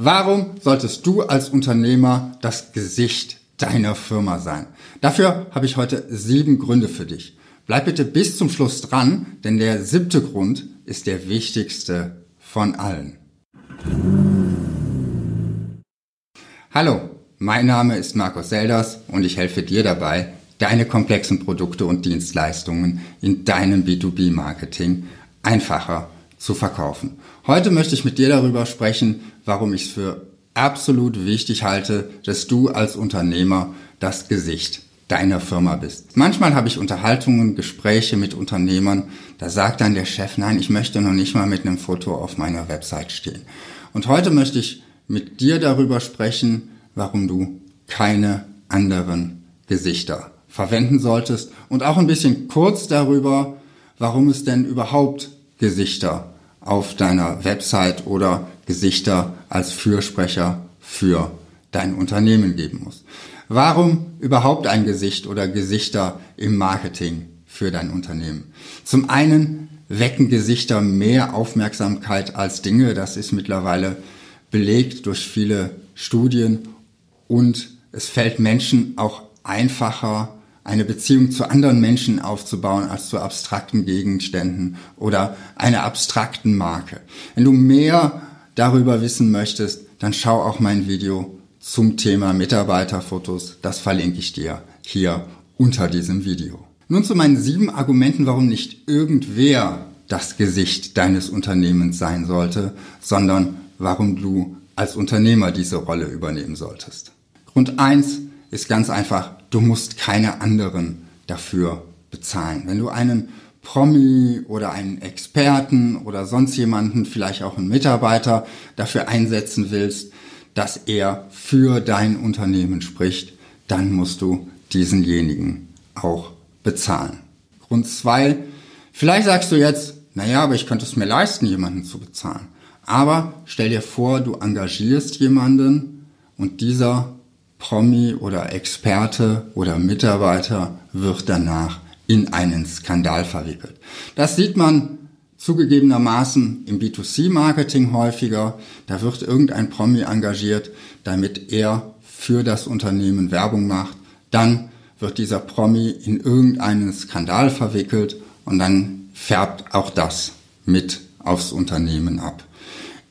Warum solltest du als Unternehmer das Gesicht deiner Firma sein? Dafür habe ich heute sieben Gründe für dich. Bleib bitte bis zum Schluss dran, denn der siebte Grund ist der wichtigste von allen. Hallo, mein Name ist Markus Selders und ich helfe dir dabei, deine komplexen Produkte und Dienstleistungen in deinem B2B-Marketing einfacher zu verkaufen. Heute möchte ich mit dir darüber sprechen, warum ich es für absolut wichtig halte, dass du als Unternehmer das Gesicht deiner Firma bist. Manchmal habe ich Unterhaltungen, Gespräche mit Unternehmern, da sagt dann der Chef, nein, ich möchte noch nicht mal mit einem Foto auf meiner Website stehen. Und heute möchte ich mit dir darüber sprechen, warum du keine anderen Gesichter verwenden solltest und auch ein bisschen kurz darüber, warum es denn überhaupt Gesichter auf deiner Website oder Gesichter als Fürsprecher für dein Unternehmen geben muss. Warum überhaupt ein Gesicht oder Gesichter im Marketing für dein Unternehmen? Zum einen wecken Gesichter mehr Aufmerksamkeit als Dinge. Das ist mittlerweile belegt durch viele Studien und es fällt Menschen auch einfacher, eine Beziehung zu anderen Menschen aufzubauen als zu abstrakten Gegenständen oder einer abstrakten Marke. Wenn du mehr darüber wissen möchtest, dann schau auch mein Video zum Thema Mitarbeiterfotos. Das verlinke ich dir hier unter diesem Video. Nun zu meinen sieben Argumenten, warum nicht irgendwer das Gesicht deines Unternehmens sein sollte, sondern warum du als Unternehmer diese Rolle übernehmen solltest. Grund eins ist ganz einfach, du musst keine anderen dafür bezahlen. Wenn du einen Promi oder einen Experten oder sonst jemanden, vielleicht auch einen Mitarbeiter dafür einsetzen willst, dass er für dein Unternehmen spricht, dann musst du diesenjenigen auch bezahlen. Grund zwei, vielleicht sagst du jetzt, naja, aber ich könnte es mir leisten, jemanden zu bezahlen. Aber stell dir vor, du engagierst jemanden und dieser Promi oder Experte oder Mitarbeiter wird danach in einen Skandal verwickelt. Das sieht man zugegebenermaßen im B2C-Marketing häufiger. Da wird irgendein Promi engagiert, damit er für das Unternehmen Werbung macht. Dann wird dieser Promi in irgendeinen Skandal verwickelt und dann färbt auch das mit aufs Unternehmen ab.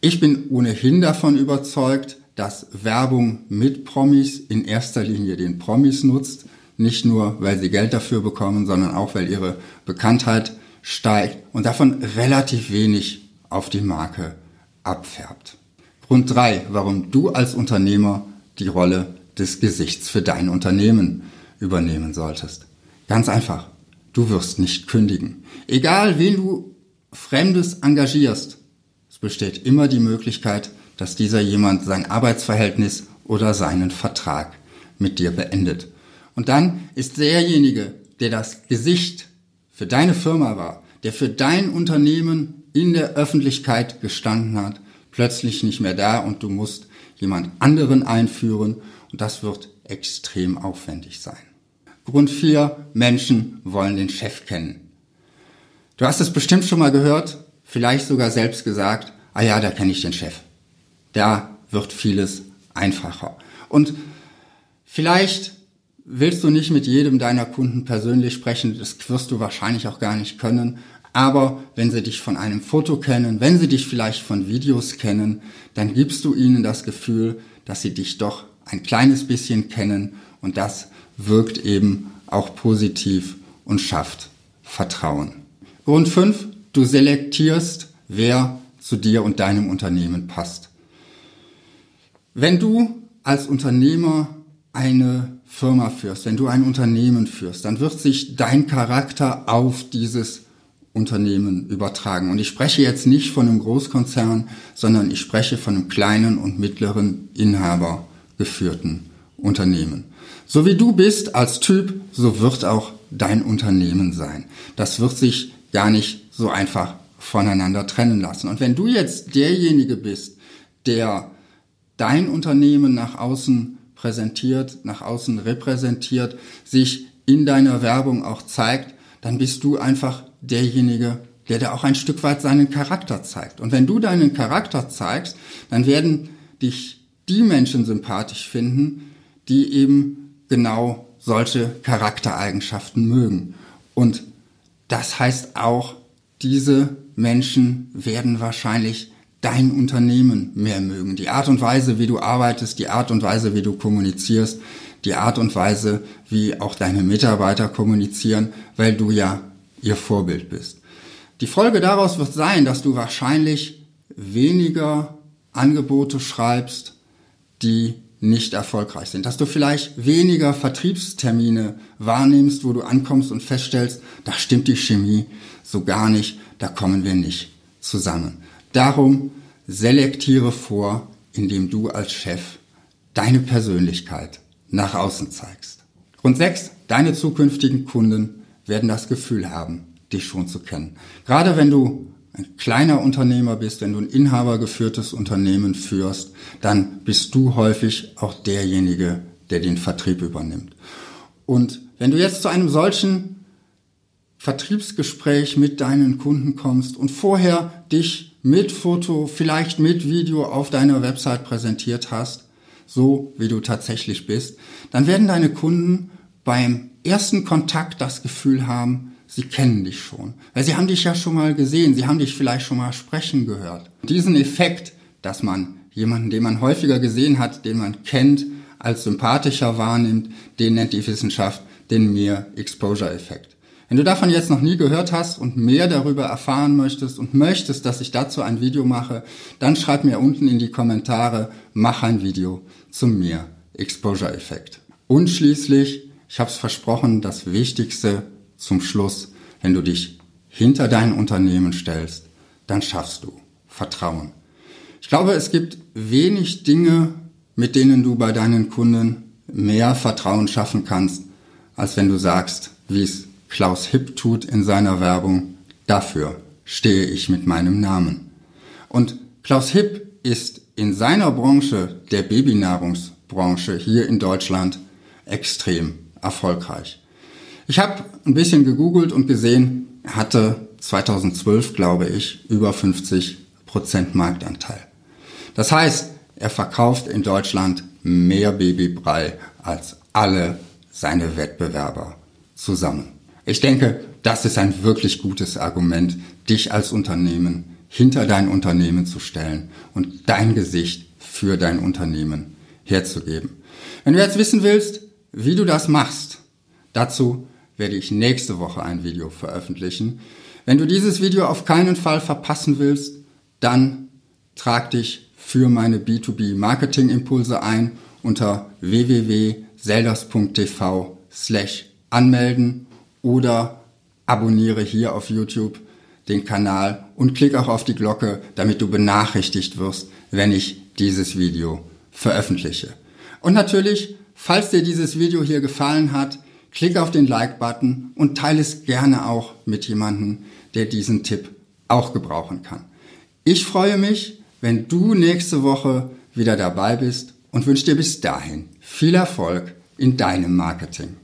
Ich bin ohnehin davon überzeugt, dass Werbung mit Promis in erster Linie den Promis nutzt. Nicht nur, weil sie Geld dafür bekommen, sondern auch, weil ihre Bekanntheit steigt und davon relativ wenig auf die Marke abfärbt. Grund drei, warum du als Unternehmer die Rolle des Gesichts für dein Unternehmen übernehmen solltest. Ganz einfach. Du wirst nicht kündigen. Egal, wen du Fremdes engagierst, es besteht immer die Möglichkeit, dass dieser jemand sein Arbeitsverhältnis oder seinen Vertrag mit dir beendet. Und dann ist derjenige, der das Gesicht für deine Firma war, der für dein Unternehmen in der Öffentlichkeit gestanden hat, plötzlich nicht mehr da und du musst jemand anderen einführen und das wird extrem aufwendig sein. Grund 4. Menschen wollen den Chef kennen. Du hast es bestimmt schon mal gehört, vielleicht sogar selbst gesagt, ah ja, da kenne ich den Chef da wird vieles einfacher. Und vielleicht willst du nicht mit jedem deiner Kunden persönlich sprechen, das wirst du wahrscheinlich auch gar nicht können. Aber wenn sie dich von einem Foto kennen, wenn sie dich vielleicht von Videos kennen, dann gibst du ihnen das Gefühl, dass sie dich doch ein kleines bisschen kennen und das wirkt eben auch positiv und schafft Vertrauen. Grund 5, du selektierst, wer zu dir und deinem Unternehmen passt. Wenn du als Unternehmer eine Firma führst, wenn du ein Unternehmen führst, dann wird sich dein Charakter auf dieses Unternehmen übertragen. Und ich spreche jetzt nicht von einem Großkonzern, sondern ich spreche von einem kleinen und mittleren Inhaber geführten Unternehmen. So wie du bist als Typ, so wird auch dein Unternehmen sein. Das wird sich gar nicht so einfach voneinander trennen lassen. Und wenn du jetzt derjenige bist, der dein Unternehmen nach außen präsentiert, nach außen repräsentiert, sich in deiner Werbung auch zeigt, dann bist du einfach derjenige, der da auch ein Stück weit seinen Charakter zeigt. Und wenn du deinen Charakter zeigst, dann werden dich die Menschen sympathisch finden, die eben genau solche Charaktereigenschaften mögen. Und das heißt auch, diese Menschen werden wahrscheinlich dein Unternehmen mehr mögen. Die Art und Weise, wie du arbeitest, die Art und Weise, wie du kommunizierst, die Art und Weise, wie auch deine Mitarbeiter kommunizieren, weil du ja ihr Vorbild bist. Die Folge daraus wird sein, dass du wahrscheinlich weniger Angebote schreibst, die nicht erfolgreich sind. Dass du vielleicht weniger Vertriebstermine wahrnimmst, wo du ankommst und feststellst, da stimmt die Chemie so gar nicht, da kommen wir nicht zusammen. Darum selektiere vor, indem du als Chef deine Persönlichkeit nach außen zeigst. Grund 6. Deine zukünftigen Kunden werden das Gefühl haben, dich schon zu kennen. Gerade wenn du ein kleiner Unternehmer bist, wenn du ein inhabergeführtes Unternehmen führst, dann bist du häufig auch derjenige, der den Vertrieb übernimmt. Und wenn du jetzt zu einem solchen Vertriebsgespräch mit deinen Kunden kommst und vorher dich mit Foto, vielleicht mit Video auf deiner Website präsentiert hast, so wie du tatsächlich bist, dann werden deine Kunden beim ersten Kontakt das Gefühl haben, sie kennen dich schon. Weil sie haben dich ja schon mal gesehen, sie haben dich vielleicht schon mal sprechen gehört. Diesen Effekt, dass man jemanden, den man häufiger gesehen hat, den man kennt, als sympathischer wahrnimmt, den nennt die Wissenschaft den Mere Exposure Effekt. Wenn du davon jetzt noch nie gehört hast und mehr darüber erfahren möchtest und möchtest, dass ich dazu ein Video mache, dann schreib mir unten in die Kommentare, mach ein Video zum Mere Exposure Effekt. Und schließlich, ich habe es versprochen, das Wichtigste zum Schluss, wenn du dich hinter dein Unternehmen stellst, dann schaffst du Vertrauen. Ich glaube, es gibt wenig Dinge, mit denen du bei deinen Kunden mehr Vertrauen schaffen kannst, als wenn du sagst, wie es Klaus Hipp tut in seiner Werbung, dafür stehe ich mit meinem Namen. Und Klaus Hipp ist in seiner Branche, der Babynahrungsbranche hier in Deutschland, extrem erfolgreich. Ich habe ein bisschen gegoogelt und gesehen, er hatte 2012, glaube ich, über 50 Prozent Marktanteil. Das heißt, er verkauft in Deutschland mehr Babybrei als alle seine Wettbewerber zusammen. Ich denke, das ist ein wirklich gutes Argument, dich als Unternehmen hinter dein Unternehmen zu stellen und dein Gesicht für dein Unternehmen herzugeben. Wenn du jetzt wissen willst, wie du das machst, dazu werde ich nächste Woche ein Video veröffentlichen. Wenn du dieses Video auf keinen Fall verpassen willst, dann trag dich für meine B2B Marketing Impulse ein unter www.selders.tv slash anmelden oder abonniere hier auf YouTube den Kanal und klick auch auf die Glocke, damit du benachrichtigt wirst, wenn ich dieses Video veröffentliche. Und natürlich, falls dir dieses Video hier gefallen hat, Klick auf den Like-Button und teile es gerne auch mit jemandem, der diesen Tipp auch gebrauchen kann. Ich freue mich, wenn du nächste Woche wieder dabei bist und wünsche dir bis dahin viel Erfolg in deinem Marketing.